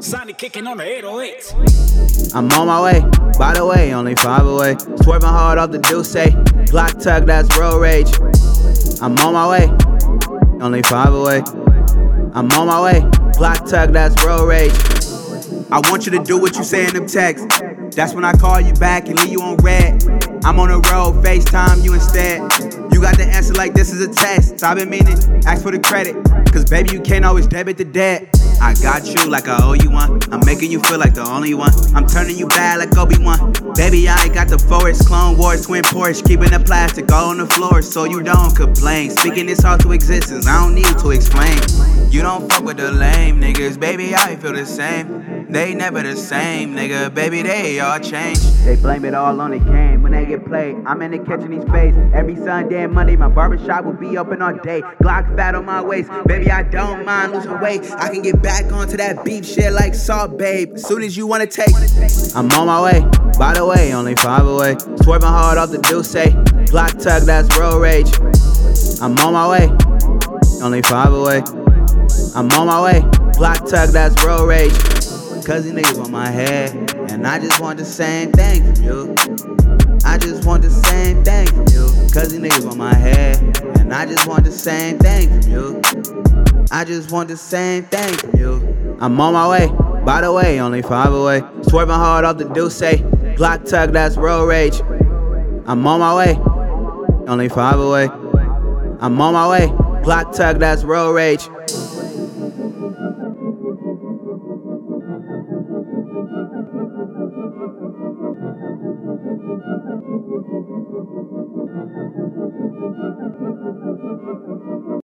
Sonny kicking on the 808. I'm on my way, by the way, only five away. Swerving hard off the deuce, Glock tug, that's road rage. I'm on my way, only five away. I'm on my way, Glock tug, that's road rage. I want you to do what you say in them texts. That's when I call you back and leave you on red. I'm on the road, FaceTime you instead. You got the answer like this is a test. I've been meaning, ask for the credit. Cause baby, you can't always debit the debt. I got you like I owe you one. I'm making you feel like the only one. I'm turning you bad like Obi-Wan. Baby, I got the Force, clone wars, twin Porsche, keeping the plastic all on the floor so you don't complain. Speaking this all to existence, I don't need to explain. You don't fuck with the lame niggas, baby, I feel the same. They never the same, nigga, baby, they all change. They blame it all on the game when they get played. I'm in the catching these face every Sunday and Monday. My barbershop will be open all day. Glock fat on my waist, baby, I don't mind losing weight. I can get back onto that beef shit like salt, babe. As soon as you wanna take, I'm on my way. By the way, only five away. Swerving hard off the deuce, Glock tug, that's road rage. I'm on my way. Only five away. I'm on my way. Glock tug, that's road rage. Cause these niggas on my head. And I just want the same thing from you. I just want the same thing from you. Cause these niggas on my head. And I just want the same thing from you. I just want the same thing from you. I'm on my way. By the way, only five away. Swerving hard off the deuce, say, Glock tug, that's road rage. I'm on my way. Only five away. I'm on my way. Glock tug, that's road rage.